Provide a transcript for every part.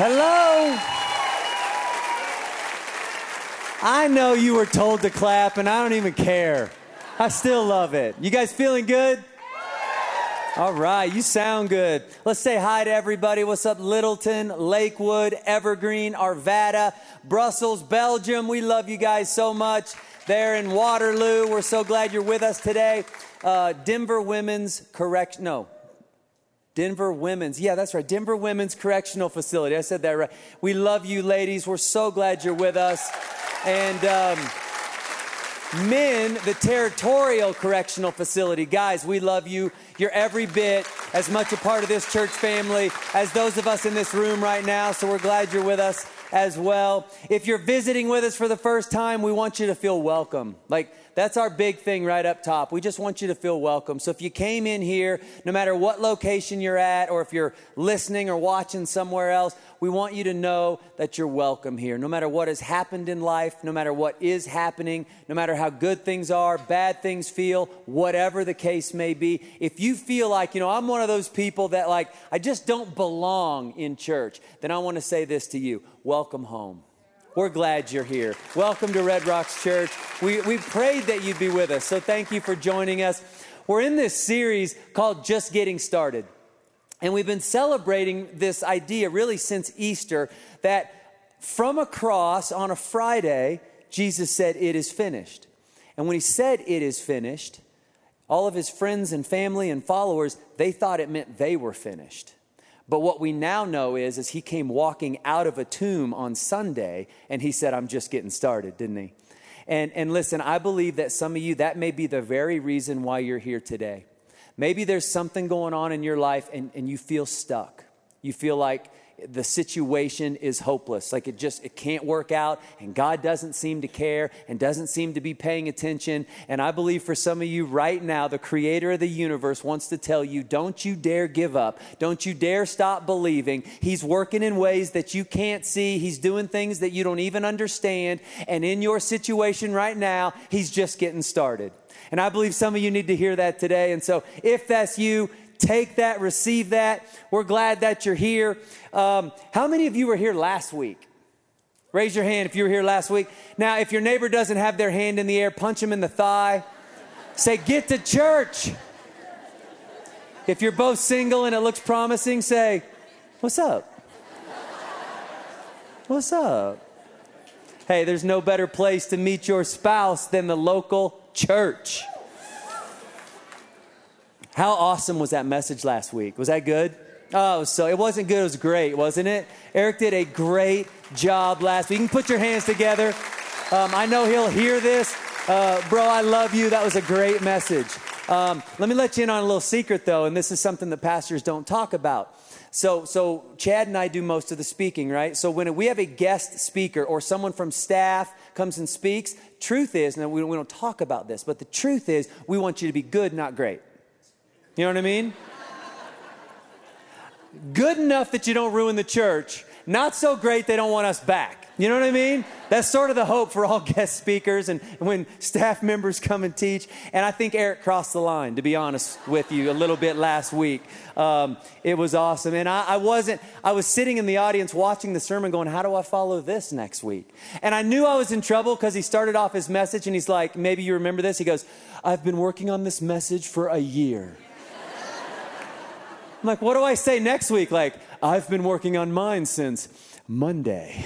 Hello. I know you were told to clap, and I don't even care. I still love it. You guys feeling good? All right, you sound good. Let's say hi to everybody. What's up, Littleton, Lakewood, Evergreen, Arvada, Brussels, Belgium? We love you guys so much. There in Waterloo, we're so glad you're with us today. Uh, Denver Women's Correction, no, Denver Women's, yeah, that's right, Denver Women's Correctional Facility. I said that right. We love you, ladies. We're so glad you're with us. And um, men, the Territorial Correctional Facility. Guys, we love you. You're every bit as much a part of this church family as those of us in this room right now. So we're glad you're with us as well. If you're visiting with us for the first time, we want you to feel welcome. Like, that's our big thing right up top. We just want you to feel welcome. So if you came in here, no matter what location you're at, or if you're listening or watching somewhere else, we want you to know that you're welcome here. No matter what has happened in life, no matter what is happening, no matter how good things are, bad things feel, whatever the case may be, if you feel like, you know, I'm one of those people that like, I just don't belong in church, then I want to say this to you welcome home. We're glad you're here. Welcome to Red Rocks Church. We, we prayed that you'd be with us, so thank you for joining us. We're in this series called Just Getting Started. And we've been celebrating this idea really since Easter that from a cross on a Friday, Jesus said, It is finished. And when he said, It is finished, all of his friends and family and followers, they thought it meant they were finished. But what we now know is, is he came walking out of a tomb on Sunday and he said, I'm just getting started, didn't he? And, and listen, I believe that some of you, that may be the very reason why you're here today. Maybe there's something going on in your life and, and you feel stuck. You feel like the situation is hopeless. Like it just it can't work out and god doesn't seem to care and doesn't seem to be paying attention. And i believe for some of you right now the creator of the universe wants to tell you don't you dare give up. Don't you dare stop believing. He's working in ways that you can't see. He's doing things that you don't even understand. And in your situation right now he's just getting started. And I believe some of you need to hear that today. And so, if that's you, take that, receive that. We're glad that you're here. Um, how many of you were here last week? Raise your hand if you were here last week. Now, if your neighbor doesn't have their hand in the air, punch him in the thigh. Say, get to church. If you're both single and it looks promising, say, what's up? What's up? Hey, there's no better place to meet your spouse than the local church. How awesome was that message last week? Was that good? Oh, so it wasn't good, it was great, wasn't it? Eric did a great job last week. You can put your hands together. Um, I know he'll hear this. Uh, bro, I love you. That was a great message. Um, let me let you in on a little secret, though, and this is something that pastors don't talk about. So, so Chad and I do most of the speaking, right? So when we have a guest speaker or someone from staff comes and speaks, truth is, and we, we don't talk about this, but the truth is, we want you to be good, not great. You know what I mean? Good enough that you don't ruin the church, not so great they don't want us back. You know what I mean? That's sort of the hope for all guest speakers and when staff members come and teach. And I think Eric crossed the line, to be honest with you, a little bit last week. Um, it was awesome. And I, I, wasn't, I was sitting in the audience watching the sermon going, how do I follow this next week? And I knew I was in trouble because he started off his message and he's like, maybe you remember this. He goes, I've been working on this message for a year. I'm like, what do I say next week? Like, I've been working on mine since Monday.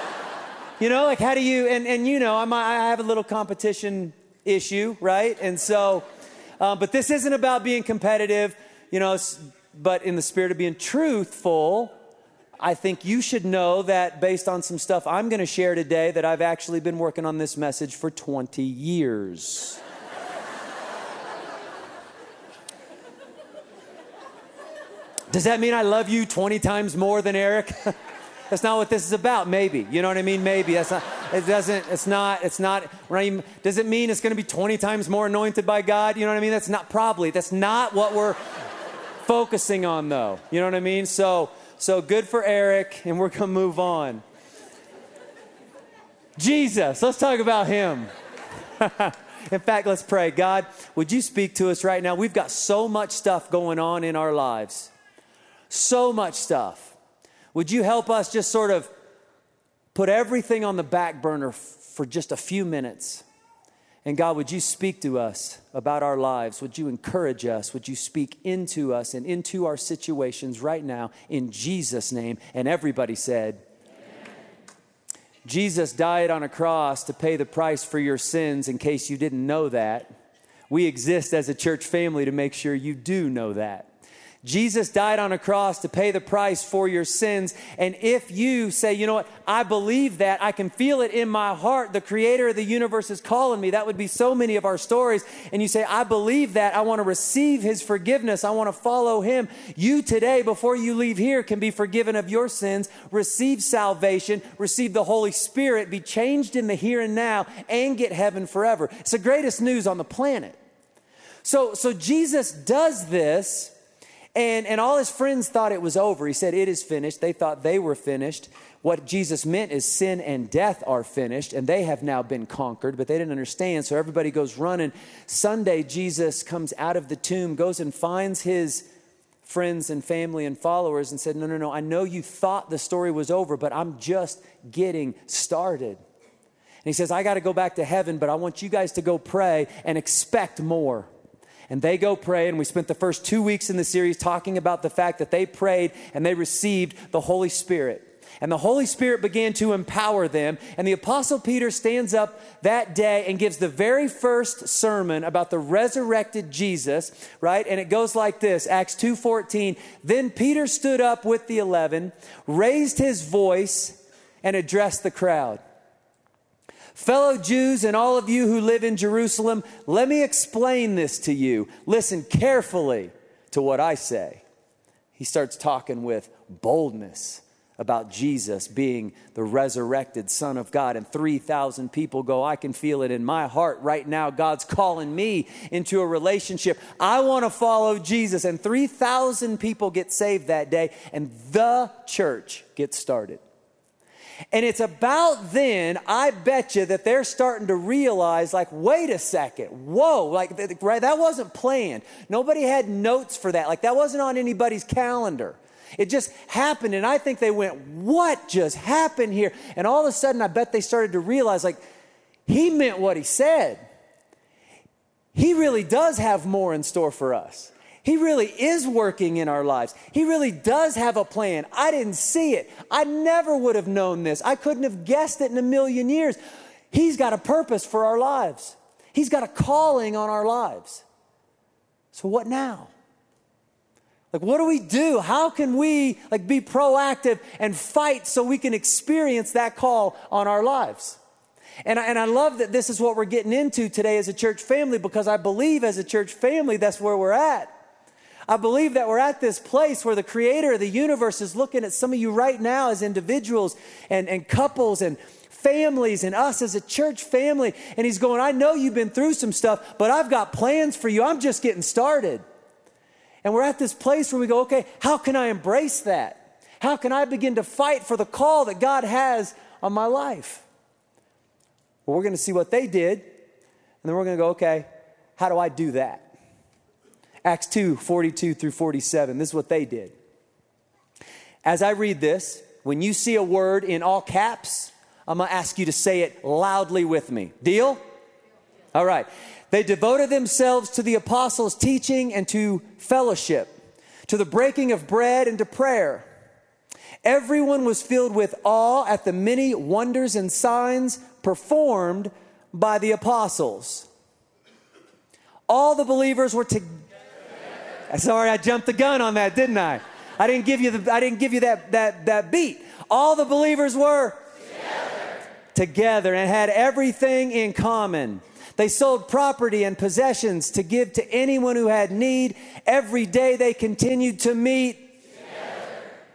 you know, like, how do you, and, and you know, I'm, I have a little competition issue, right? And so, um, but this isn't about being competitive, you know, but in the spirit of being truthful, I think you should know that based on some stuff I'm going to share today, that I've actually been working on this message for 20 years. Does that mean I love you 20 times more than Eric? That's not what this is about. Maybe. You know what I mean? Maybe. That's not, it doesn't, it's not, it's not, even, does it mean it's going to be 20 times more anointed by God? You know what I mean? That's not probably. That's not what we're focusing on though. You know what I mean? So, so good for Eric and we're going to move on. Jesus, let's talk about him. in fact, let's pray. God, would you speak to us right now? We've got so much stuff going on in our lives so much stuff. Would you help us just sort of put everything on the back burner f- for just a few minutes? And God, would you speak to us about our lives? Would you encourage us? Would you speak into us and into our situations right now in Jesus' name? And everybody said, Jesus died on a cross to pay the price for your sins, in case you didn't know that. We exist as a church family to make sure you do know that. Jesus died on a cross to pay the price for your sins. And if you say, you know what, I believe that, I can feel it in my heart, the creator of the universe is calling me. That would be so many of our stories. And you say, I believe that, I want to receive his forgiveness, I want to follow him. You today, before you leave here, can be forgiven of your sins, receive salvation, receive the Holy Spirit, be changed in the here and now, and get heaven forever. It's the greatest news on the planet. So, so Jesus does this and, and all his friends thought it was over. He said, It is finished. They thought they were finished. What Jesus meant is sin and death are finished, and they have now been conquered, but they didn't understand. So everybody goes running. Sunday, Jesus comes out of the tomb, goes and finds his friends and family and followers, and said, No, no, no, I know you thought the story was over, but I'm just getting started. And he says, I got to go back to heaven, but I want you guys to go pray and expect more. And they go pray, and we spent the first two weeks in the series talking about the fact that they prayed and they received the Holy Spirit. And the Holy Spirit began to empower them. And the Apostle Peter stands up that day and gives the very first sermon about the resurrected Jesus, right? And it goes like this Acts 2:14. Then Peter stood up with the eleven, raised his voice, and addressed the crowd. Fellow Jews and all of you who live in Jerusalem, let me explain this to you. Listen carefully to what I say. He starts talking with boldness about Jesus being the resurrected Son of God. And 3,000 people go, I can feel it in my heart right now. God's calling me into a relationship. I want to follow Jesus. And 3,000 people get saved that day, and the church gets started. And it's about then, I bet you, that they're starting to realize, like, wait a second, whoa, like, right, that wasn't planned. Nobody had notes for that. Like, that wasn't on anybody's calendar. It just happened. And I think they went, what just happened here? And all of a sudden, I bet they started to realize, like, he meant what he said. He really does have more in store for us. He really is working in our lives. He really does have a plan. I didn't see it. I never would have known this. I couldn't have guessed it in a million years. He's got a purpose for our lives. He's got a calling on our lives. So what now? Like what do we do? How can we like be proactive and fight so we can experience that call on our lives? And I, and I love that this is what we're getting into today as a church family because I believe as a church family that's where we're at. I believe that we're at this place where the creator of the universe is looking at some of you right now as individuals and, and couples and families and us as a church family. And he's going, I know you've been through some stuff, but I've got plans for you. I'm just getting started. And we're at this place where we go, okay, how can I embrace that? How can I begin to fight for the call that God has on my life? Well, we're going to see what they did, and then we're going to go, okay, how do I do that? Acts 2 42 through 47. This is what they did. As I read this, when you see a word in all caps, I'm going to ask you to say it loudly with me. Deal? All right. They devoted themselves to the apostles' teaching and to fellowship, to the breaking of bread and to prayer. Everyone was filled with awe at the many wonders and signs performed by the apostles. All the believers were together Sorry, I jumped the gun on that, didn't I? I didn't give you the I didn't give you that that that beat. All the believers were together, together and had everything in common. They sold property and possessions to give to anyone who had need. Every day they continued to meet. Together.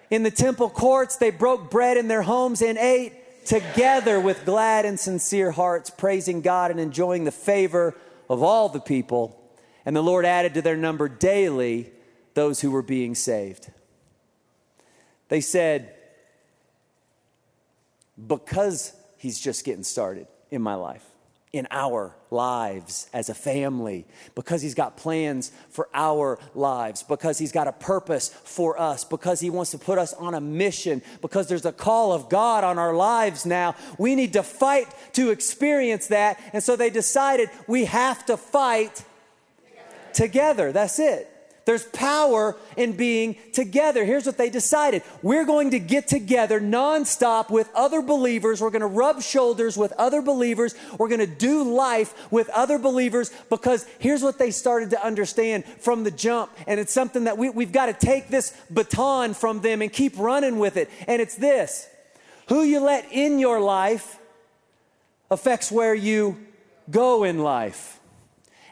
In the temple courts, they broke bread in their homes and ate together with glad and sincere hearts, praising God and enjoying the favor of all the people. And the Lord added to their number daily those who were being saved. They said, because he's just getting started in my life, in our lives as a family, because He's got plans for our lives, because He's got a purpose for us, because He wants to put us on a mission, because there's a call of God on our lives now. We need to fight to experience that. And so they decided we have to fight together. That's it. There's power in being together. Here's what they decided we're going to get together nonstop with other believers. We're going to rub shoulders with other believers. We're going to do life with other believers because here's what they started to understand from the jump. And it's something that we, we've got to take this baton from them and keep running with it. And it's this who you let in your life affects where you go in life.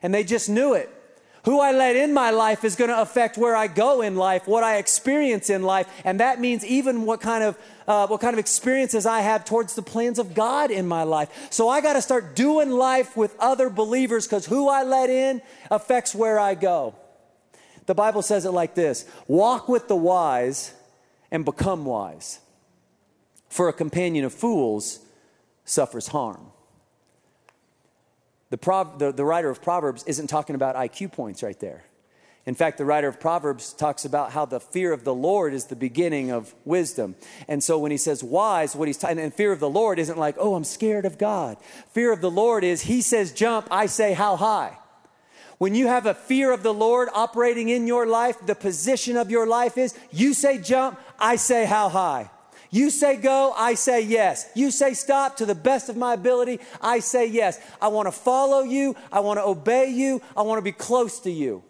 And they just knew it. Who I let in my life is going to affect where I go in life, what I experience in life, and that means even what kind of uh, what kind of experiences I have towards the plans of God in my life. So I got to start doing life with other believers because who I let in affects where I go. The Bible says it like this: Walk with the wise and become wise. For a companion of fools suffers harm. The, Prov- the, the writer of Proverbs isn't talking about IQ points right there. In fact, the writer of Proverbs talks about how the fear of the Lord is the beginning of wisdom. And so when he says wise, what he's talking, and fear of the Lord isn't like, oh, I'm scared of God. Fear of the Lord is he says jump, I say how high. When you have a fear of the Lord operating in your life, the position of your life is you say jump, I say how high. You say go, I say yes. You say stop to the best of my ability, I say yes. I want to follow you, I want to obey you, I want to be close to you.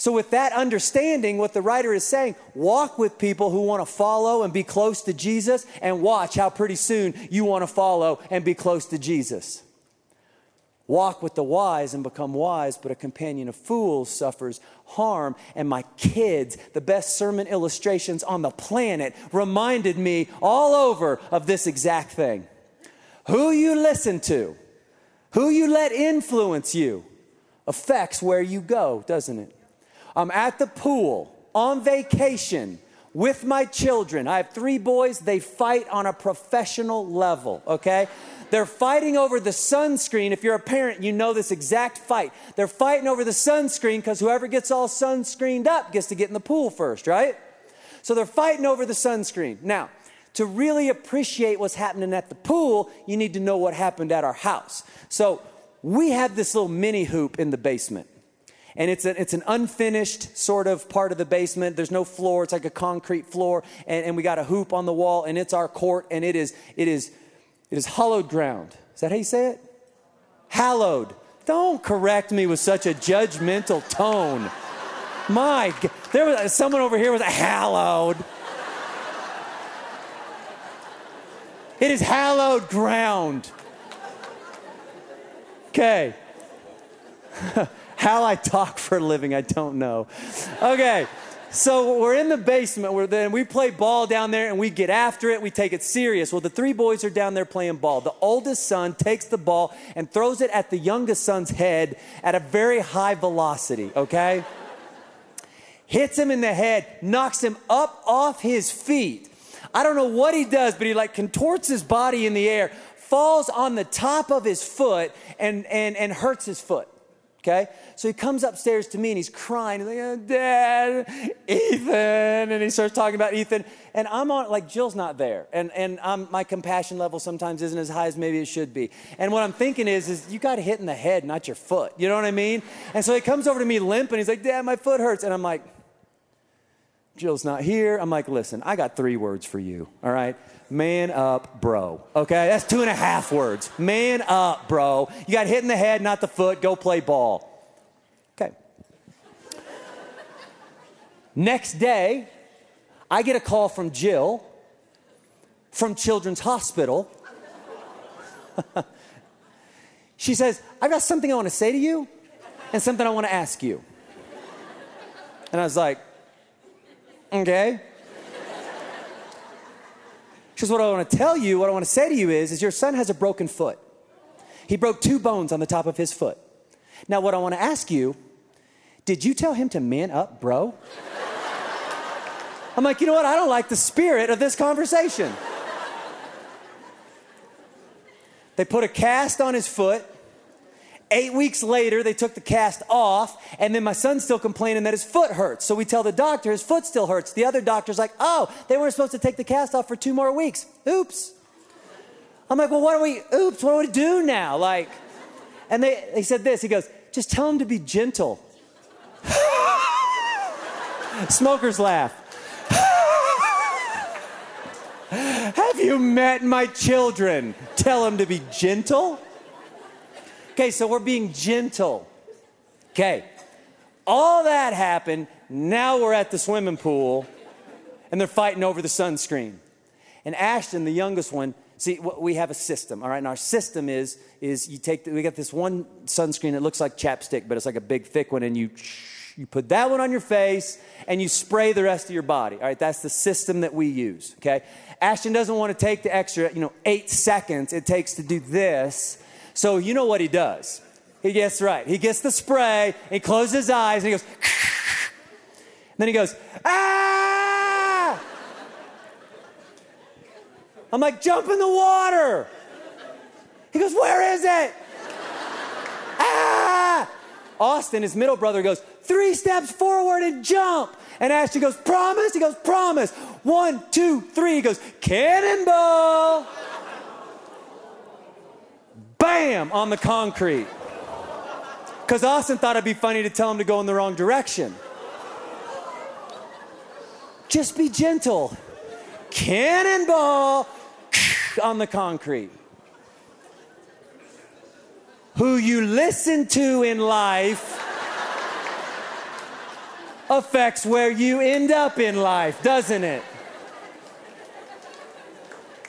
So, with that understanding, what the writer is saying, walk with people who want to follow and be close to Jesus, and watch how pretty soon you want to follow and be close to Jesus. Walk with the wise and become wise, but a companion of fools suffers harm. And my kids, the best sermon illustrations on the planet, reminded me all over of this exact thing. Who you listen to, who you let influence you, affects where you go, doesn't it? I'm at the pool on vacation with my children. I have three boys, they fight on a professional level, okay? They're fighting over the sunscreen. If you're a parent, you know this exact fight. They're fighting over the sunscreen because whoever gets all sunscreened up gets to get in the pool first, right? So they're fighting over the sunscreen. Now, to really appreciate what's happening at the pool, you need to know what happened at our house. So we have this little mini hoop in the basement. And it's, a, it's an unfinished sort of part of the basement. There's no floor. It's like a concrete floor. And, and we got a hoop on the wall, and it's our court, and it is, it is it is hallowed ground. Is that how you say it? Hallowed. Don't correct me with such a judgmental tone. My, there was someone over here was hallowed. It is hallowed ground. Okay. How I talk for a living, I don't know. Okay. So we're in the basement. We're then we play ball down there and we get after it. We take it serious. Well, the three boys are down there playing ball. The oldest son takes the ball and throws it at the youngest son's head at a very high velocity. Okay, hits him in the head, knocks him up off his feet. I don't know what he does, but he like contorts his body in the air, falls on the top of his foot, and and and hurts his foot. Okay? So he comes upstairs to me and he's crying. He's like, oh, Dad, Ethan. And he starts talking about Ethan. And I'm on, like, Jill's not there. And, and I'm, my compassion level sometimes isn't as high as maybe it should be. And what I'm thinking is, is you got hit in the head, not your foot. You know what I mean? And so he comes over to me limping. He's like, Dad, my foot hurts. And I'm like, Jill's not here. I'm like, listen, I got three words for you, all right? Man up, bro. Okay, that's two and a half words. Man up, bro. You got hit in the head, not the foot. Go play ball. Okay. Next day, I get a call from Jill from Children's Hospital. she says, I've got something I want to say to you and something I want to ask you. And I was like, Okay? Because what I want to tell you, what I want to say to you is, is your son has a broken foot. He broke two bones on the top of his foot. Now, what I want to ask you, did you tell him to man up, bro? I'm like, you know what? I don't like the spirit of this conversation. They put a cast on his foot. Eight weeks later, they took the cast off, and then my son's still complaining that his foot hurts. So we tell the doctor his foot still hurts. The other doctor's like, oh, they weren't supposed to take the cast off for two more weeks. Oops. I'm like, well, what do we, oops, what do we do now? Like, and they, they said this. He goes, just tell him to be gentle. Smokers laugh. Have you met my children? Tell them to be gentle. Okay, so we're being gentle. Okay, all that happened. Now we're at the swimming pool and they're fighting over the sunscreen. And Ashton, the youngest one, see, we have a system, all right? And our system is, is you take, the, we got this one sunscreen that looks like chapstick, but it's like a big thick one, and you, you put that one on your face and you spray the rest of your body, all right? That's the system that we use, okay? Ashton doesn't want to take the extra, you know, eight seconds it takes to do this so you know what he does. He gets right. He gets the spray, he closes his eyes, and he goes, and then he goes, ah! I'm like, jump in the water. He goes, where is it? ah! Austin, his middle brother, goes, three steps forward and jump. And Ashton goes, promise? He goes, promise. One, two, three. He goes, cannonball bam, on the concrete. Because Austin thought it'd be funny to tell him to go in the wrong direction. Just be gentle. Cannonball on the concrete. Who you listen to in life affects where you end up in life, doesn't it?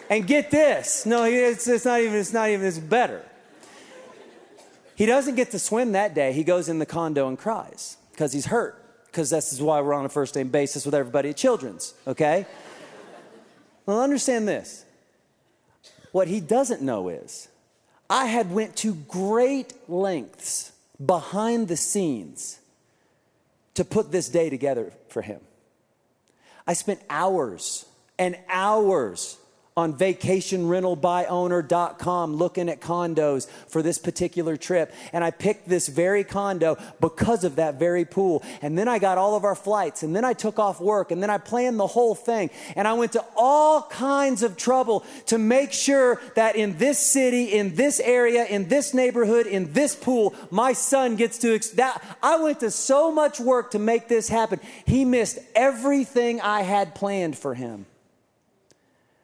And get this. No, it's, it's not even, it's not even, it's better. He doesn't get to swim that day. He goes in the condo and cries because he's hurt. Because this is why we're on a first name basis with everybody at Children's, okay? well, understand this. What he doesn't know is I had went to great lengths behind the scenes to put this day together for him. I spent hours and hours on vacationrentalbyowner.com looking at condos for this particular trip. And I picked this very condo because of that very pool. And then I got all of our flights. And then I took off work. And then I planned the whole thing. And I went to all kinds of trouble to make sure that in this city, in this area, in this neighborhood, in this pool, my son gets to. Ex- that, I went to so much work to make this happen. He missed everything I had planned for him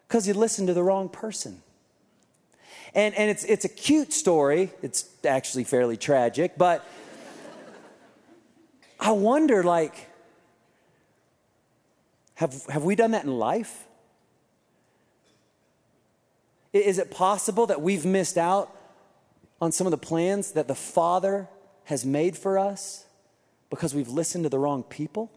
because you listened to the wrong person. And, and it's, it's a cute story. It's actually fairly tragic, but I wonder, like, have, have we done that in life? Is it possible that we've missed out on some of the plans that the Father has made for us because we've listened to the wrong people?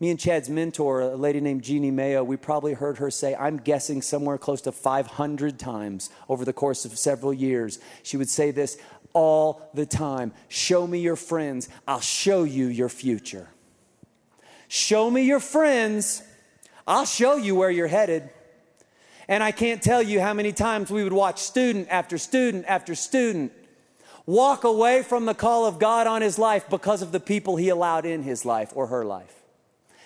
Me and Chad's mentor, a lady named Jeannie Mayo, we probably heard her say, I'm guessing somewhere close to 500 times over the course of several years. She would say this all the time Show me your friends, I'll show you your future. Show me your friends, I'll show you where you're headed. And I can't tell you how many times we would watch student after student after student walk away from the call of God on his life because of the people he allowed in his life or her life.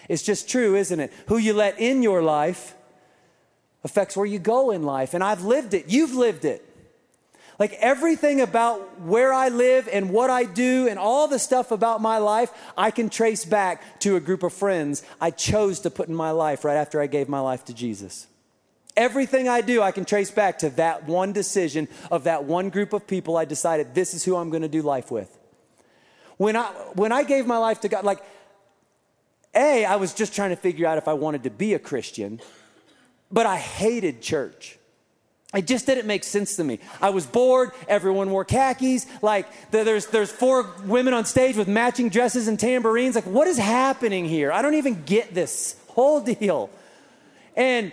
It's just true, isn't it? Who you let in your life affects where you go in life. And I've lived it. You've lived it. Like everything about where I live and what I do and all the stuff about my life, I can trace back to a group of friends I chose to put in my life right after I gave my life to Jesus. Everything I do, I can trace back to that one decision of that one group of people I decided this is who I'm going to do life with. When I, when I gave my life to God, like a, I was just trying to figure out if I wanted to be a Christian, but I hated church. It just didn't make sense to me. I was bored. Everyone wore khakis. Like there's there's four women on stage with matching dresses and tambourines. Like what is happening here? I don't even get this whole deal. And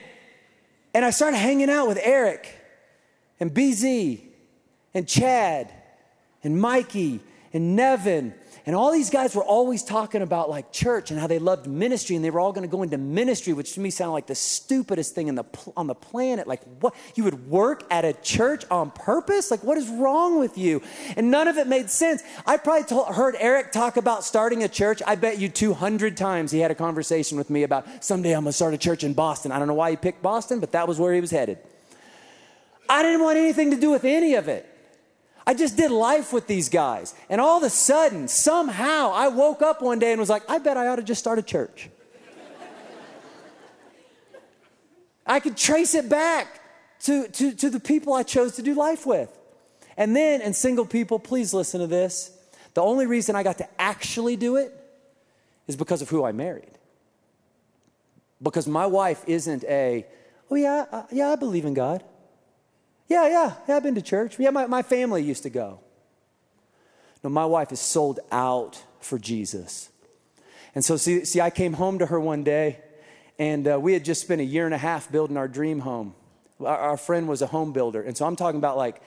and I started hanging out with Eric and BZ and Chad and Mikey and Nevin and all these guys were always talking about like church and how they loved ministry and they were all going to go into ministry, which to me sounded like the stupidest thing in the, on the planet. Like, what? You would work at a church on purpose? Like, what is wrong with you? And none of it made sense. I probably told, heard Eric talk about starting a church. I bet you 200 times he had a conversation with me about someday I'm going to start a church in Boston. I don't know why he picked Boston, but that was where he was headed. I didn't want anything to do with any of it. I just did life with these guys. And all of a sudden, somehow, I woke up one day and was like, I bet I ought to just start a church. I could trace it back to, to, to the people I chose to do life with. And then, and single people, please listen to this. The only reason I got to actually do it is because of who I married. Because my wife isn't a, oh, yeah, uh, yeah, I believe in God. Yeah, yeah, yeah, I've been to church. Yeah, my, my family used to go. No, my wife is sold out for Jesus. And so, see, see I came home to her one day, and uh, we had just spent a year and a half building our dream home. Our, our friend was a home builder. And so I'm talking about like,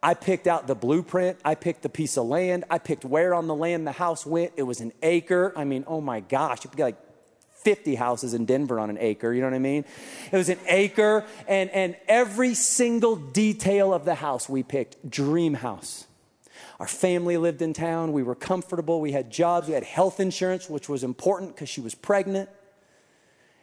I picked out the blueprint. I picked the piece of land. I picked where on the land the house went. It was an acre. I mean, oh my gosh, you like 50 houses in Denver on an acre, you know what I mean? It was an acre, and, and every single detail of the house we picked dream house. Our family lived in town, we were comfortable, we had jobs, we had health insurance, which was important because she was pregnant.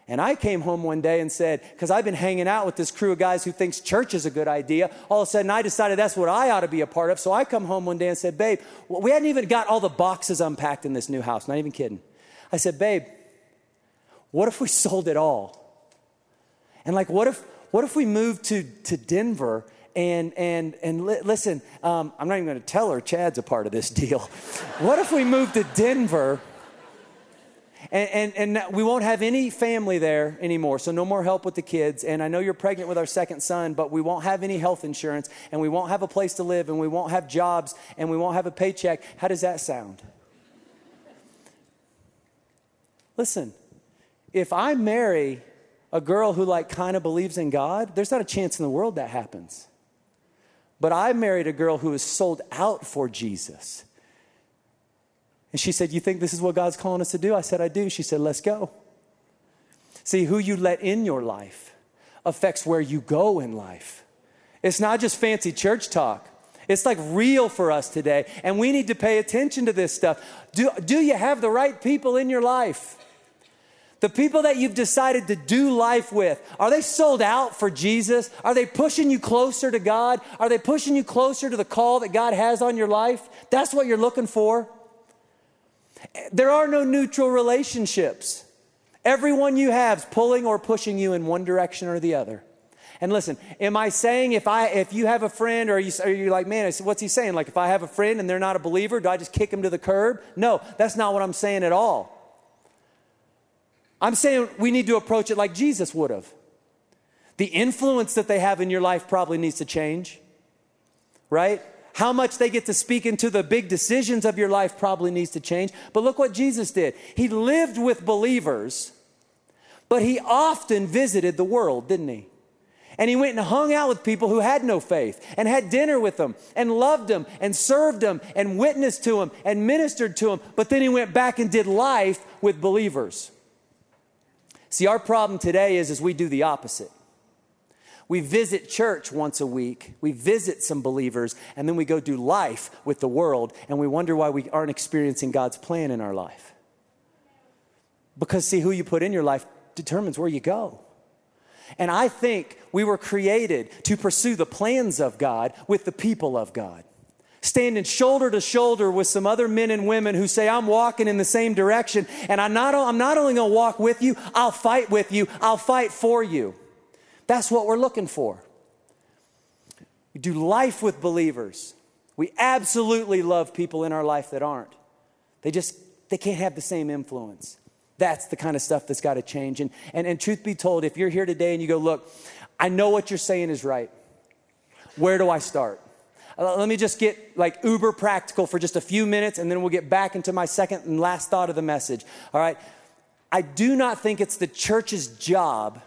And I came home one day and said, because I've been hanging out with this crew of guys who thinks church is a good idea. All of a sudden, I decided that's what I ought to be a part of. So I come home one day and said, babe, we hadn't even got all the boxes unpacked in this new house. Not even kidding. I said, babe, what if we sold it all? And like, what if, what if we moved to, to Denver and, and, and li- listen, um, I'm not even going to tell her Chad's a part of this deal. what if we moved to Denver and, and, and we won't have any family there anymore, so no more help with the kids. And I know you're pregnant with our second son, but we won't have any health insurance, and we won't have a place to live, and we won't have jobs, and we won't have a paycheck. How does that sound? Listen, if I marry a girl who like kind of believes in God, there's not a chance in the world that happens. But I married a girl who is sold out for Jesus. And she said, You think this is what God's calling us to do? I said, I do. She said, Let's go. See, who you let in your life affects where you go in life. It's not just fancy church talk. It's like real for us today, and we need to pay attention to this stuff. Do, do you have the right people in your life? The people that you've decided to do life with, are they sold out for Jesus? Are they pushing you closer to God? Are they pushing you closer to the call that God has on your life? That's what you're looking for. There are no neutral relationships. Everyone you have is pulling or pushing you in one direction or the other. And listen, am I saying if I if you have a friend or you are you like, man, what's he saying? Like if I have a friend and they're not a believer, do I just kick them to the curb? No, that's not what I'm saying at all. I'm saying we need to approach it like Jesus would have. The influence that they have in your life probably needs to change, right? How much they get to speak into the big decisions of your life probably needs to change. But look what Jesus did. He lived with believers, but he often visited the world, didn't he? And he went and hung out with people who had no faith and had dinner with them and loved them and served them and witnessed to them and ministered to them. But then he went back and did life with believers. See, our problem today is, is we do the opposite. We visit church once a week, we visit some believers, and then we go do life with the world, and we wonder why we aren't experiencing God's plan in our life. Because, see, who you put in your life determines where you go. And I think we were created to pursue the plans of God with the people of God standing shoulder to shoulder with some other men and women who say, I'm walking in the same direction. And I'm not, I'm not only going to walk with you, I'll fight with you, I'll fight for you. That's what we're looking for. We do life with believers. We absolutely love people in our life that aren't. They just, they can't have the same influence. That's the kind of stuff that's got to change. And, and, and truth be told, if you're here today and you go, look, I know what you're saying is right. Where do I start? Uh, let me just get like uber practical for just a few minutes and then we'll get back into my second and last thought of the message. All right. I do not think it's the church's job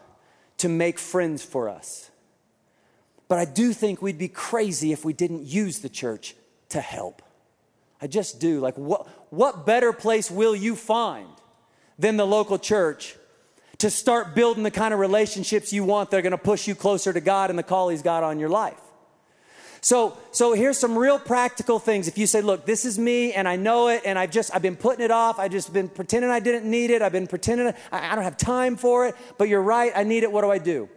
to make friends for us. But I do think we'd be crazy if we didn't use the church to help. I just do. Like, what, what better place will you find than the local church to start building the kind of relationships you want that are going to push you closer to God and the call He's got on your life? So, so here's some real practical things. If you say, look, this is me and I know it and I've just, I've been putting it off. I've just been pretending I didn't need it. I've been pretending I, I don't have time for it, but you're right. I need it. What do I do?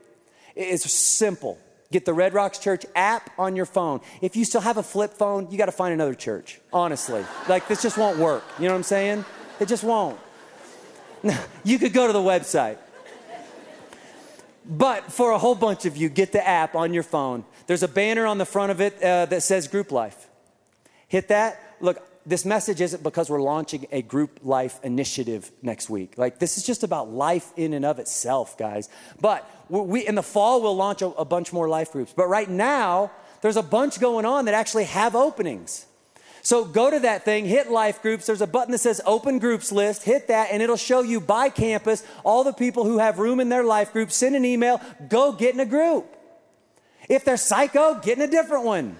It's simple. Get the Red Rocks Church app on your phone. If you still have a flip phone, you got to find another church, honestly. like, this just won't work. You know what I'm saying? It just won't. You could go to the website. But for a whole bunch of you, get the app on your phone. There's a banner on the front of it uh, that says Group Life. Hit that. Look, this message isn't because we're launching a group life initiative next week. Like, this is just about life in and of itself, guys. But we, in the fall, we'll launch a, a bunch more life groups. But right now, there's a bunch going on that actually have openings. So go to that thing, hit life groups. There's a button that says open groups list. Hit that, and it'll show you by campus all the people who have room in their life group. Send an email, go get in a group. If they're psycho, get in a different one.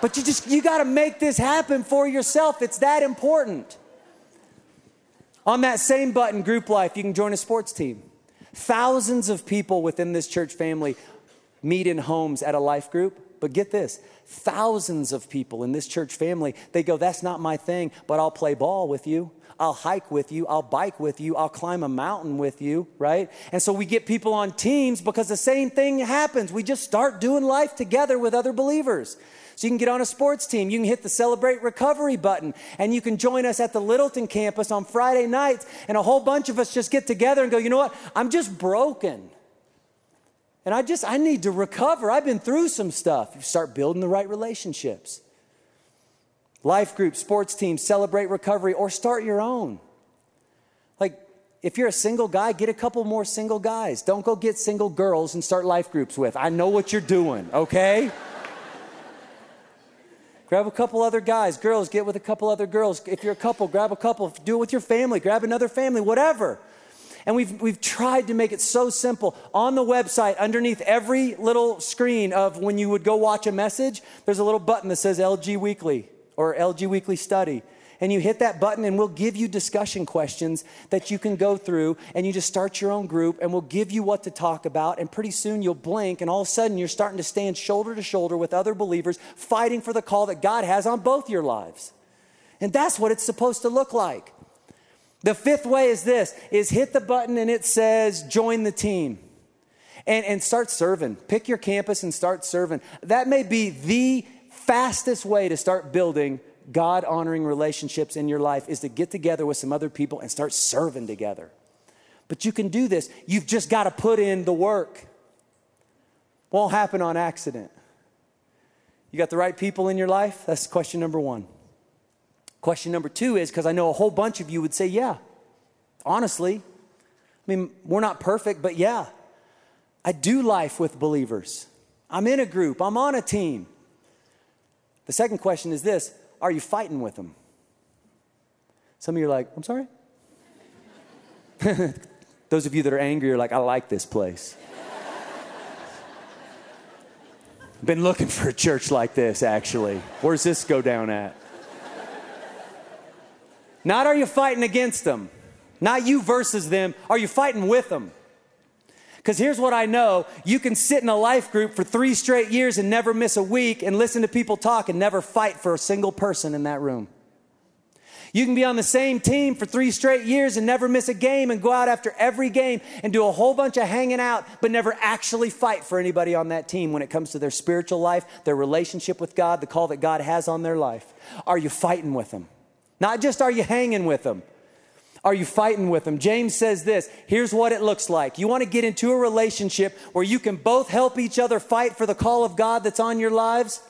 But you just, you got to make this happen for yourself. It's that important. On that same button, Group Life, you can join a sports team. Thousands of people within this church family meet in homes at a life group. But get this thousands of people in this church family, they go, That's not my thing, but I'll play ball with you. I'll hike with you. I'll bike with you. I'll climb a mountain with you, right? And so we get people on teams because the same thing happens. We just start doing life together with other believers. So you can get on a sports team. You can hit the celebrate recovery button and you can join us at the Littleton campus on Friday nights. And a whole bunch of us just get together and go, you know what? I'm just broken. And I just, I need to recover. I've been through some stuff. You start building the right relationships. Life group, sports team, celebrate recovery, or start your own. Like, if you're a single guy, get a couple more single guys. Don't go get single girls and start life groups with. I know what you're doing, okay? Grab a couple other guys. Girls, get with a couple other girls. If you're a couple, grab a couple. Do it with your family. Grab another family, whatever. And we've, we've tried to make it so simple. On the website, underneath every little screen of when you would go watch a message, there's a little button that says LG Weekly or LG Weekly Study and you hit that button and we'll give you discussion questions that you can go through and you just start your own group and we'll give you what to talk about and pretty soon you'll blink and all of a sudden you're starting to stand shoulder to shoulder with other believers fighting for the call that God has on both your lives. And that's what it's supposed to look like. The fifth way is this is hit the button and it says join the team. And, and start serving. Pick your campus and start serving. That may be the fastest way to start building God honoring relationships in your life is to get together with some other people and start serving together. But you can do this. You've just got to put in the work. Won't happen on accident. You got the right people in your life? That's question number one. Question number two is because I know a whole bunch of you would say, yeah, honestly. I mean, we're not perfect, but yeah, I do life with believers. I'm in a group, I'm on a team. The second question is this are you fighting with them? Some of you are like, I'm sorry? Those of you that are angry are like, I like this place. Been looking for a church like this, actually. Where's this go down at? Not are you fighting against them, not you versus them. Are you fighting with them? Because here's what I know you can sit in a life group for three straight years and never miss a week and listen to people talk and never fight for a single person in that room. You can be on the same team for three straight years and never miss a game and go out after every game and do a whole bunch of hanging out, but never actually fight for anybody on that team when it comes to their spiritual life, their relationship with God, the call that God has on their life. Are you fighting with them? Not just are you hanging with them, are you fighting with them? James says this here's what it looks like. You want to get into a relationship where you can both help each other fight for the call of God that's on your lives?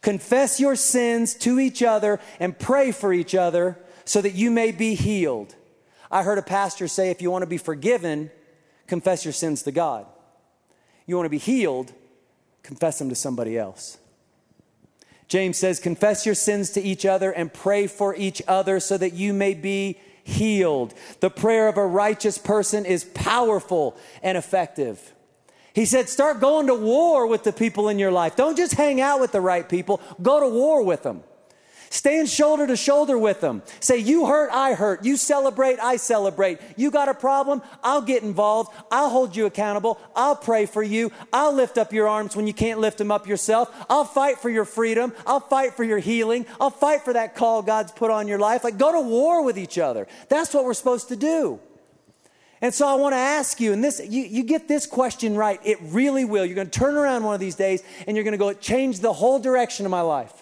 Confess your sins to each other and pray for each other so that you may be healed. I heard a pastor say if you want to be forgiven, confess your sins to God. You want to be healed, confess them to somebody else. James says, Confess your sins to each other and pray for each other so that you may be healed. The prayer of a righteous person is powerful and effective. He said, start going to war with the people in your life. Don't just hang out with the right people, go to war with them. Stand shoulder to shoulder with them. Say, You hurt, I hurt. You celebrate, I celebrate. You got a problem, I'll get involved. I'll hold you accountable. I'll pray for you. I'll lift up your arms when you can't lift them up yourself. I'll fight for your freedom. I'll fight for your healing. I'll fight for that call God's put on your life. Like, go to war with each other. That's what we're supposed to do. And so I want to ask you, and this, you, you get this question right, it really will. You're going to turn around one of these days and you're going to go, it changed the whole direction of my life.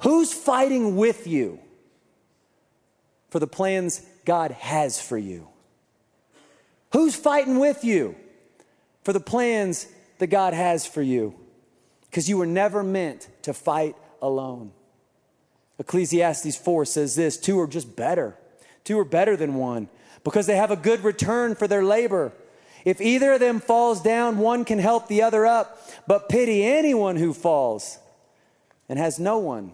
Who's fighting with you for the plans God has for you? Who's fighting with you for the plans that God has for you? Because you were never meant to fight alone. Ecclesiastes 4 says this two are just better. Two are better than one because they have a good return for their labor. If either of them falls down, one can help the other up, but pity anyone who falls and has no one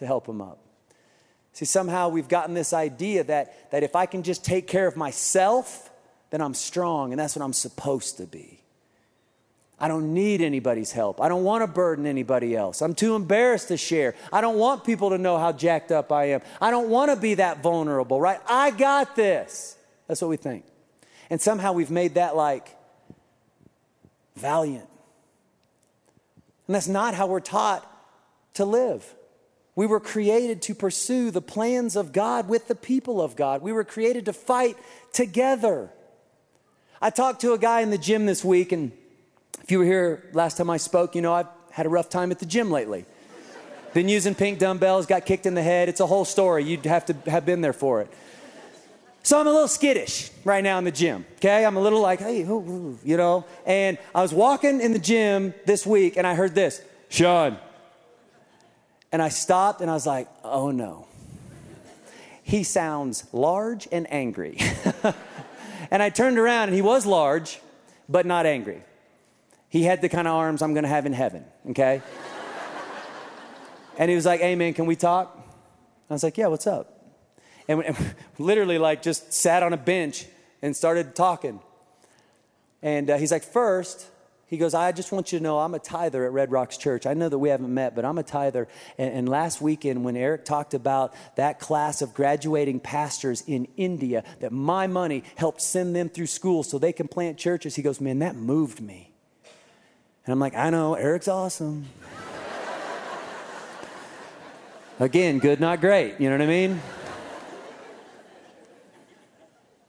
to help them up. See, somehow we've gotten this idea that, that if I can just take care of myself, then I'm strong, and that's what I'm supposed to be. I don't need anybody's help. I don't want to burden anybody else. I'm too embarrassed to share. I don't want people to know how jacked up I am. I don't want to be that vulnerable, right? I got this. That's what we think. And somehow we've made that like valiant. And that's not how we're taught to live. We were created to pursue the plans of God with the people of God. We were created to fight together. I talked to a guy in the gym this week, and if you were here last time I spoke, you know I've had a rough time at the gym lately. Been using pink dumbbells, got kicked in the head. It's a whole story. You'd have to have been there for it. So I'm a little skittish right now in the gym, okay? I'm a little like, hey, you know? And I was walking in the gym this week and I heard this Shawn, and I stopped and I was like, oh no. He sounds large and angry. and I turned around and he was large, but not angry. He had the kind of arms I'm gonna have in heaven, okay? and he was like, hey man, can we talk? I was like, yeah, what's up? And, and literally, like, just sat on a bench and started talking. And uh, he's like, first, he goes, I just want you to know I'm a tither at Red Rocks Church. I know that we haven't met, but I'm a tither. And, and, last weekend, when Eric talked about that class of graduating pastors in India, that my money helped send them through school so they can plant churches, he goes, Man, that moved me. And I'm like, I know, Eric's awesome. Again, good, not great. You know what I mean?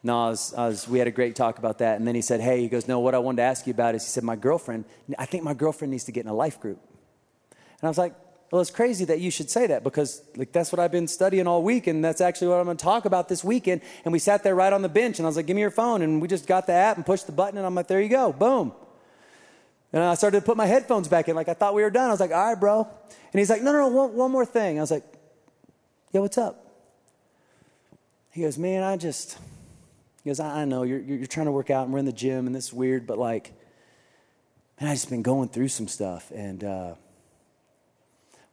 No, I was, I was, we had a great talk about that. And then he said, Hey, he goes, No, what I wanted to ask you about is he said, My girlfriend, I think my girlfriend needs to get in a life group. And I was like, Well, it's crazy that you should say that because like that's what I've been studying all week, and that's actually what I'm gonna talk about this weekend. And we sat there right on the bench, and I was like, Give me your phone. And we just got the app and pushed the button, and I'm like, There you go, boom. And I started to put my headphones back in, like I thought we were done. I was like, All right, bro. And he's like, No, no, no, one, one more thing. I was like, Yeah, what's up? He goes, Man, I just he goes, I, know you're, you're trying to work out and we're in the gym and this is weird, but like, man, I just been going through some stuff. And uh,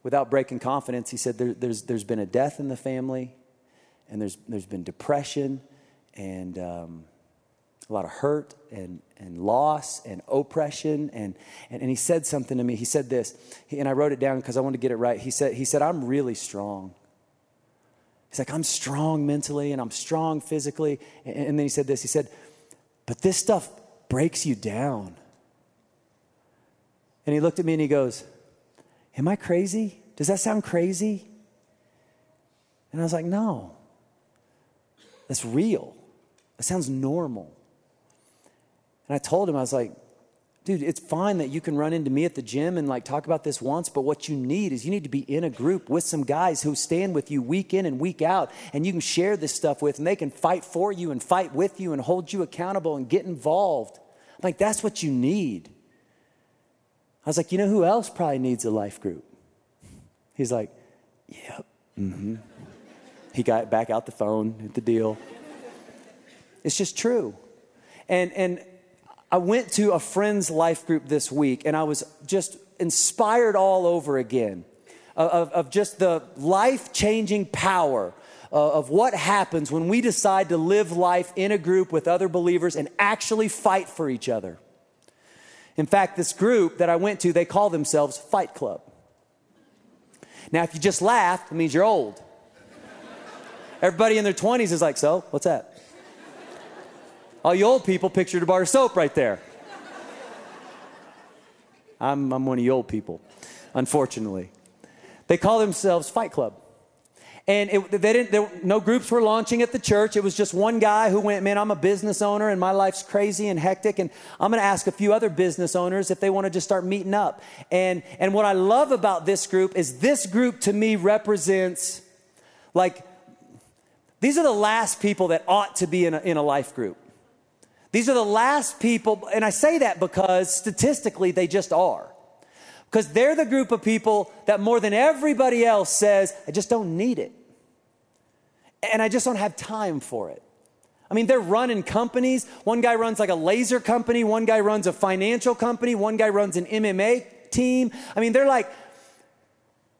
without breaking confidence, he said, there, there's, there's been a death in the family and there's, there's been depression and um, a lot of hurt and, and loss and oppression. And, and, and he said something to me. He said this, and I wrote it down because I wanted to get it right. He said, he said, I'm really strong. He's like, I'm strong mentally and I'm strong physically. And then he said this he said, But this stuff breaks you down. And he looked at me and he goes, Am I crazy? Does that sound crazy? And I was like, No, that's real. That sounds normal. And I told him, I was like, dude, it's fine that you can run into me at the gym and like talk about this once, but what you need is you need to be in a group with some guys who stand with you week in and week out and you can share this stuff with and they can fight for you and fight with you and hold you accountable and get involved. I'm like, that's what you need. I was like, you know who else probably needs a life group? He's like, yep. Mm-hmm. He got back out the phone, hit the deal. It's just true. And, and I went to a friend's life group this week and I was just inspired all over again of, of just the life changing power of what happens when we decide to live life in a group with other believers and actually fight for each other. In fact, this group that I went to, they call themselves Fight Club. Now, if you just laugh, it means you're old. Everybody in their 20s is like, so, what's that? All you old people pictured a bar of soap right there. I'm, I'm one of you old people, unfortunately. They call themselves Fight Club. And it, they didn't, there, no groups were launching at the church. It was just one guy who went, Man, I'm a business owner and my life's crazy and hectic. And I'm going to ask a few other business owners if they want to just start meeting up. And, and what I love about this group is this group to me represents like, these are the last people that ought to be in a, in a life group. These are the last people, and I say that because statistically they just are. Because they're the group of people that more than everybody else says, I just don't need it and I just don't have time for it. I mean, they're running companies. One guy runs like a laser company, one guy runs a financial company, one guy runs an MMA team. I mean, they're like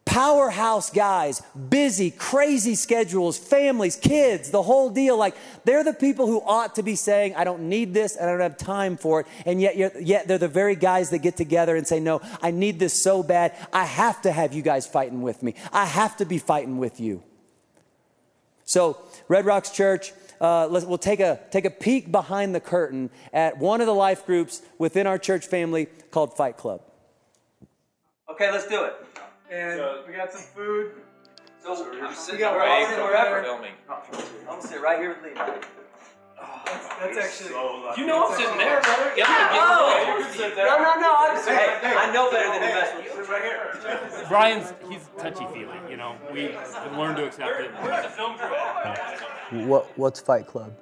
powerhouse guys, busy, crazy schedules, families, kids, the whole deal. Like, they're the people who ought to be saying, I don't need this and I don't have time for it. And yet, yet they're the very guys that get together and say, No, I need this so bad. I have to have you guys fighting with me. I have to be fighting with you. So, Red Rocks Church, uh, we'll take a, take a peek behind the curtain at one of the life groups within our church family called Fight Club. Okay, let's do it. And so, we got some food. So, so I'm sitting right here wherever. Filming. I'm gonna sit right here with Lee. Oh, that's, that's actually. So you know I'm sitting there, brother. Yeah, oh, you can sit there. No, no, no. I'm just, hey, hey, I know better than to mess with right here. Brian's he's touchy feely. You know, we learned to accept it. Where's the film crew? What What's Fight Club?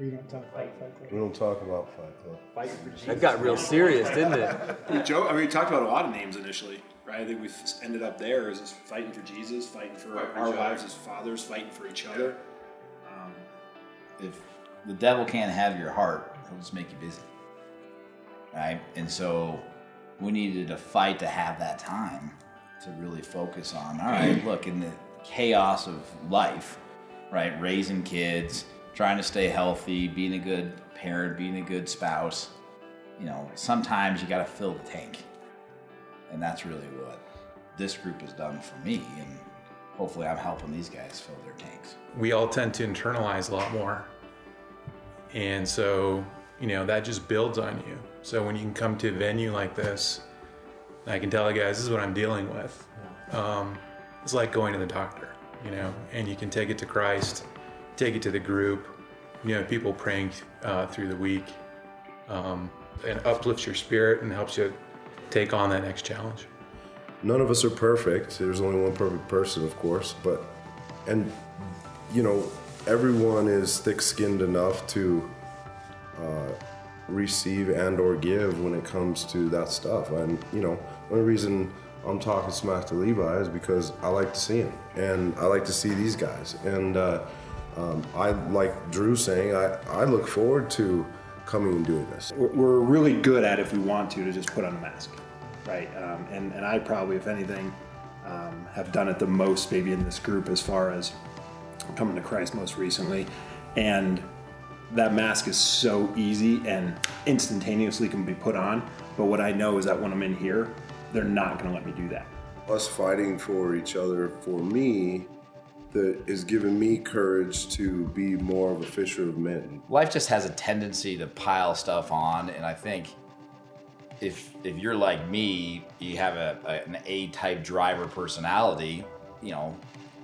We don't talk about Fight Club. We don't talk about Fight Club. Fight for Jesus. That got real serious, didn't it? We joke. I mean, we talked about a lot of names initially, right? I think we've ended up there is just fighting for Jesus, fighting for Fight our lives as fathers, fighting for each other. Um, if the devil can't have your heart, he'll just make you busy. Right? And so we needed to fight to have that time to really focus on, all right, look, in the chaos of life, right? Raising kids, trying to stay healthy, being a good parent, being a good spouse, you know, sometimes you got to fill the tank. And that's really what this group has done for me. And hopefully I'm helping these guys fill their tanks. We all tend to internalize a lot more and so, you know, that just builds on you. So when you can come to a venue like this, I can tell the guys, this is what I'm dealing with. Um, it's like going to the doctor, you know, and you can take it to Christ, take it to the group, you know, people praying uh, through the week, um, and uplifts your spirit and helps you take on that next challenge. None of us are perfect. There's only one perfect person, of course, but, and, you know, everyone is thick-skinned enough to uh, receive and or give when it comes to that stuff. And you know, only reason I'm talking smack to Levi is because I like to see him, and I like to see these guys. And uh, um, I like Drew saying, I, I look forward to coming and doing this. We're really good at if we want to to just put on a mask, right? Um, and and I probably, if anything, um, have done it the most maybe in this group as far as coming to Christ most recently, and that mask is so easy and instantaneously can be put on. But what I know is that when I'm in here, they're not going to let me do that. Us fighting for each other, for me, that is giving me courage to be more of a fisher of men. Life just has a tendency to pile stuff on, and I think if if you're like me, you have a, a an A-type driver personality. You know,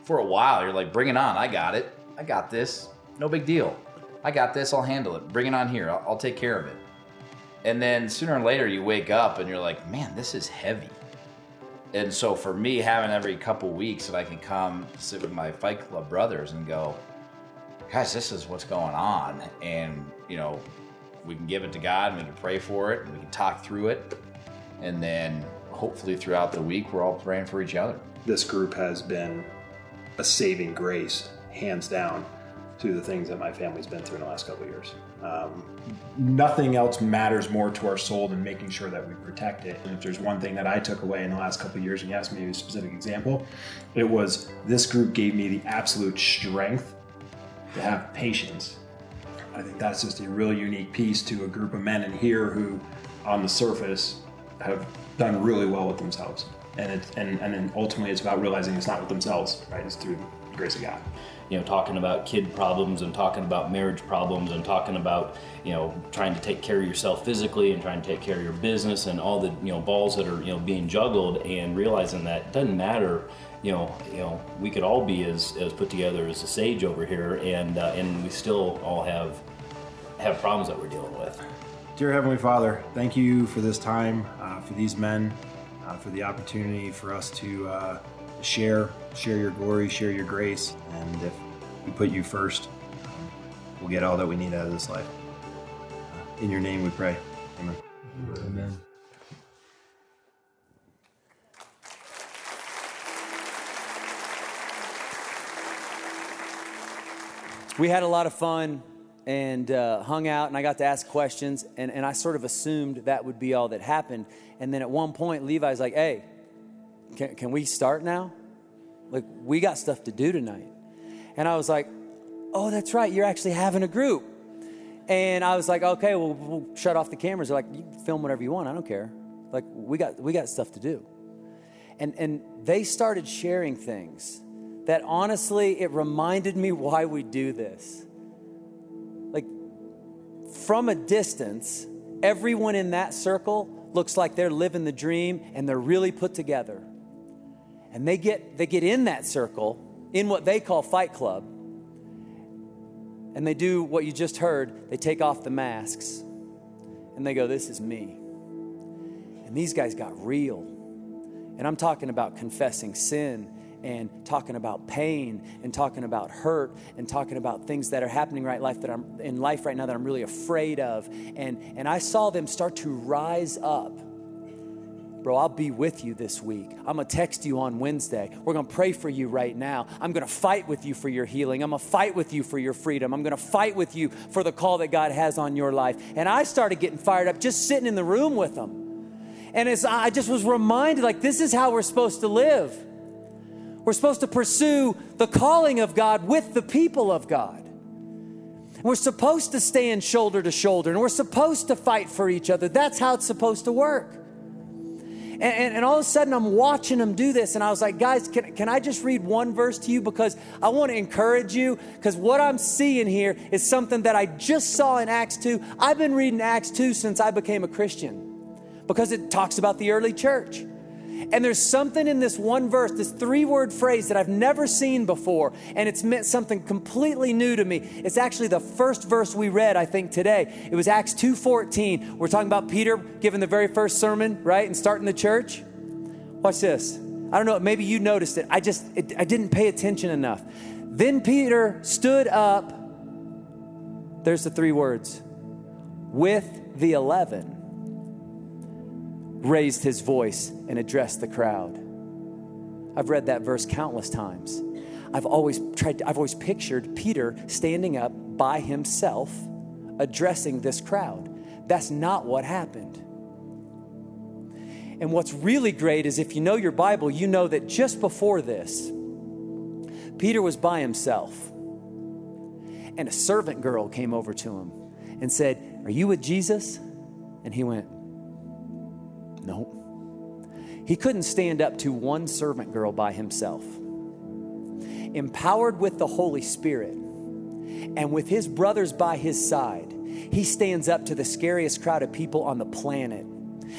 for a while, you're like, bring it on. I got it. I got this. No big deal. I got this. I'll handle it. Bring it on here. I'll, I'll take care of it. And then sooner or later, you wake up and you're like, man, this is heavy. And so for me, having every couple weeks that I can come sit with my Fight Club brothers and go, guys, this is what's going on. And, you know, we can give it to God and we can pray for it and we can talk through it. And then hopefully throughout the week, we're all praying for each other. This group has been a saving grace, hands down, to the things that my family's been through in the last couple years. Um, nothing else matters more to our soul than making sure that we protect it. And if there's one thing that I took away in the last couple years, and you asked me a specific example, it was this group gave me the absolute strength to have patience. I think that's just a really unique piece to a group of men in here who, on the surface, have done really well with themselves. and it, and and then ultimately it's about realizing it's not with themselves, right? It's through the grace of God. You know, talking about kid problems and talking about marriage problems and talking about you know trying to take care of yourself physically and trying to take care of your business and all the you know balls that are you know being juggled and realizing that it doesn't matter you know, you know, we could all be as, as put together as a sage over here, and uh, and we still all have have problems that we're dealing with. Dear Heavenly Father, thank you for this time, uh, for these men, uh, for the opportunity for us to uh, share share your glory, share your grace, and if we put you first, we'll get all that we need out of this life. Uh, in your name, we pray. Amen. Amen. we had a lot of fun and uh, hung out, and I got to ask questions, and, and I sort of assumed that would be all that happened. And then at one point, Levi's like, hey, can, can we start now? Like, we got stuff to do tonight. And I was like, oh, that's right, you're actually having a group. And I was like, okay, well, we'll shut off the cameras. They're like, you film whatever you want, I don't care. Like, we got, we got stuff to do. And, and they started sharing things that honestly, it reminded me why we do this. Like, from a distance, everyone in that circle looks like they're living the dream and they're really put together. And they get, they get in that circle, in what they call Fight Club, and they do what you just heard they take off the masks and they go, This is me. And these guys got real. And I'm talking about confessing sin and talking about pain and talking about hurt and talking about things that are happening right life that I'm in life right now that I'm really afraid of. And and I saw them start to rise up. Bro, I'll be with you this week. I'm gonna text you on Wednesday. We're gonna pray for you right now. I'm gonna fight with you for your healing. I'm gonna fight with you for your freedom. I'm gonna fight with you for the call that God has on your life. And I started getting fired up just sitting in the room with them. And as I just was reminded, like, this is how we're supposed to live. We're supposed to pursue the calling of God with the people of God. We're supposed to stand shoulder to shoulder and we're supposed to fight for each other. That's how it's supposed to work. And, and, and, all of a sudden, I'm watching them do this, and I was like, guys, can, can I just read one verse to you? Because I want to encourage you, because what I'm seeing here is something that I just saw in Acts 2. I've been reading Acts 2 since I became a Christian, because it talks about the early church. And there's something in this one verse, this three word phrase that I've never seen before, and it's meant something completely new to me. It's actually the first verse we read, I think, today. It was Acts 2.14. We're talking about Peter giving the very first sermon, right, and starting the church. Watch this. I don't know, maybe you noticed it. I just, it, I didn't pay attention enough. Then Peter stood up. There's the three words with the eleven raised his voice and addressed the crowd. I've read that verse countless times. I've always tried, I've always pictured Peter standing up by himself addressing this crowd. That's not what happened. And what's really great is if you know your Bible, you know that just before this, Peter was by himself. And a servant girl came over to him and said, Are you with Jesus? And he went, no. He couldn't stand up to one servant girl by himself. Empowered with the Holy Spirit and with his brothers by his side, he stands up to the scariest crowd of people on the planet.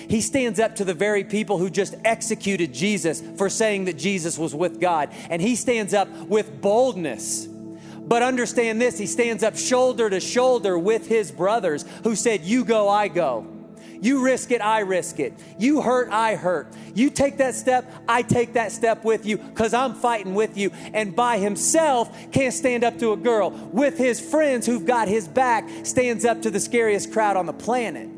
He stands up to the very people who just executed Jesus for saying that Jesus was with God. And he stands up with boldness. But understand this, he stands up shoulder to shoulder with his brothers who said, You go, I go. You risk it, I risk it. You hurt, I hurt. You take that step, I take that step with you because I'm fighting with you. And by himself, can't stand up to a girl. With his friends who've got his back, stands up to the scariest crowd on the planet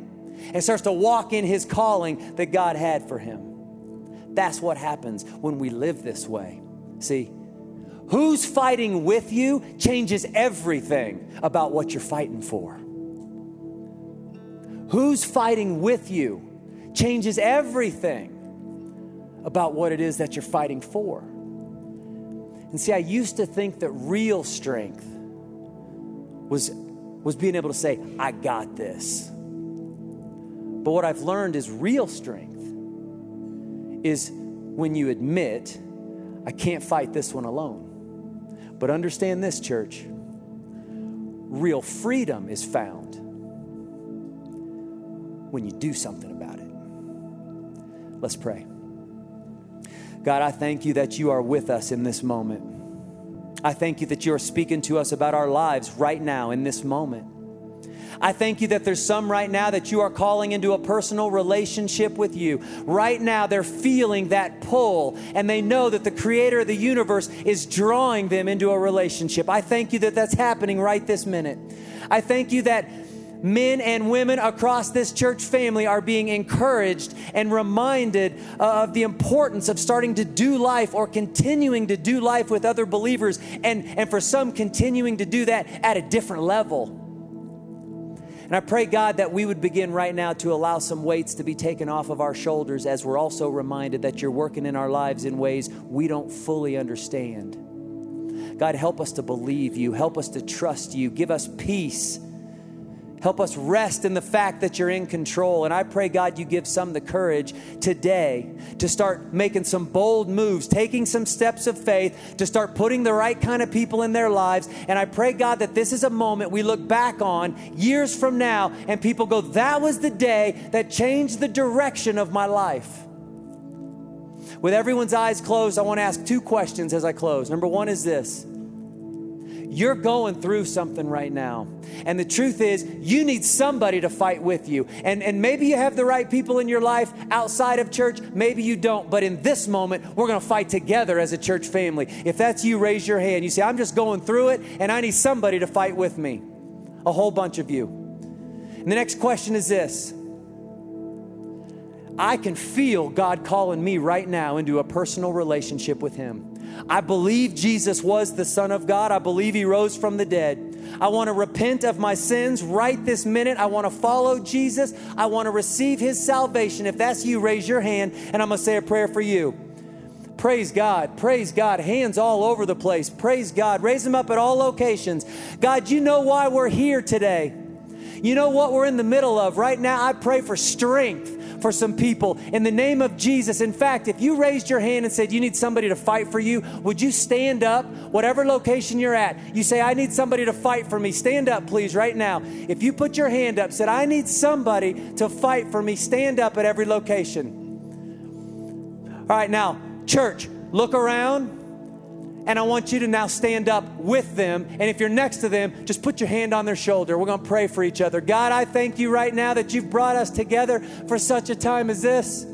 and starts to walk in his calling that God had for him. That's what happens when we live this way. See, who's fighting with you changes everything about what you're fighting for. Who's fighting with you changes everything about what it is that you're fighting for. And see, I used to think that real strength was, was being able to say, I got this. But what I've learned is real strength is when you admit, I can't fight this one alone. But understand this, church real freedom is found when you do something about it. Let's pray. God, I thank you that you are with us in this moment. I thank you that you are speaking to us about our lives right now in this moment. I thank you that there's some right now that you are calling into a personal relationship with you. Right now, they're feeling that pull and they know that the creator of the universe is drawing them into a relationship. I thank you that that's happening right this minute. I thank you that men and women across this church family are being encouraged and reminded of the importance of starting to do life or continuing to do life with other believers, and, and for some, continuing to do that at a different level. And I pray, God, that we would begin right now to allow some weights to be taken off of our shoulders as we're also reminded that you're working in our lives in ways we don't fully understand. God, help us to believe you, help us to trust you, give us peace Help us rest in the fact that you're in control. And I pray, God, you give some the courage today to start making some bold moves, taking some steps of faith, to start putting the right kind of people in their lives. And I pray, God, that this is a moment we look back on years from now and people go, that was the day that changed the direction of my life. With everyone's eyes closed, I want to ask two questions as I close. Number one is this you're going through something right now. And the truth is, you need somebody to fight with you. And, and maybe you have the right people in your life outside of church, maybe you don't. But in this moment, we're going to fight together as a church family. If that's you, raise your hand. You say, I'm just going through it, and I need somebody to fight with me. A whole bunch of you. And the next question is this I can feel God calling me right now into a personal relationship with Him. I believe Jesus was the Son of God. I believe He rose from the dead. I want to repent of my sins right this minute. I want to follow Jesus. I want to receive His salvation. If that's you, raise your hand and I'm going to say a prayer for you. Praise God. Praise God. Hands all over the place. Praise God. Raise them up at all locations. God, you know why we're here today. You know what we're in the middle of. Right now, I pray for strength for some people in the name of Jesus. In fact, if you raised your hand and said you need somebody to fight for you, would you stand up, whatever location you're at? You say, I need somebody to fight for me. Stand up, please, right now. If you put your hand up, said, I need somebody to fight for me, stand up at every location. All right, now, church, look around. And I want you to now stand up with them. And if you're next to them, just put your hand on their shoulder. We're going to pray for each other. God, I thank you right now that you've brought us together for such a time as this.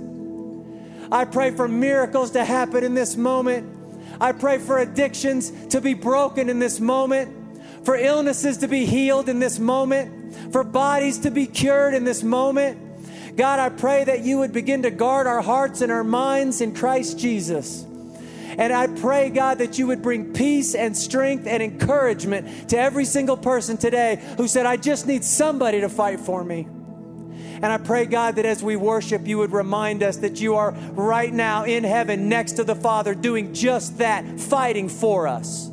I pray for miracles to happen in this moment. I pray for addictions to be broken in this moment, for illnesses to be healed in this moment, for bodies to be cured in this moment. God, I pray that you would begin to guard our hearts and our minds in Christ Jesus. And I pray, God, that you would bring peace and strength and encouragement to every single person today who said, I just need somebody to fight for me. And I pray, God, that as we worship, you would remind us that you are right now in heaven next to the Father doing just that, fighting for us.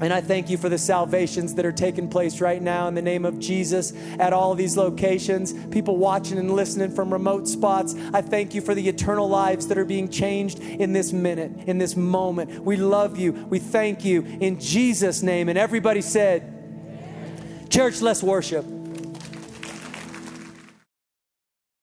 And I thank you for the salvations that are taking place right now in the name of Jesus at all these locations, people watching and listening from remote spots. I thank you for the eternal lives that are being changed in this minute, in this moment. We love you. We thank you in Jesus' name. And everybody said, Church, let's worship.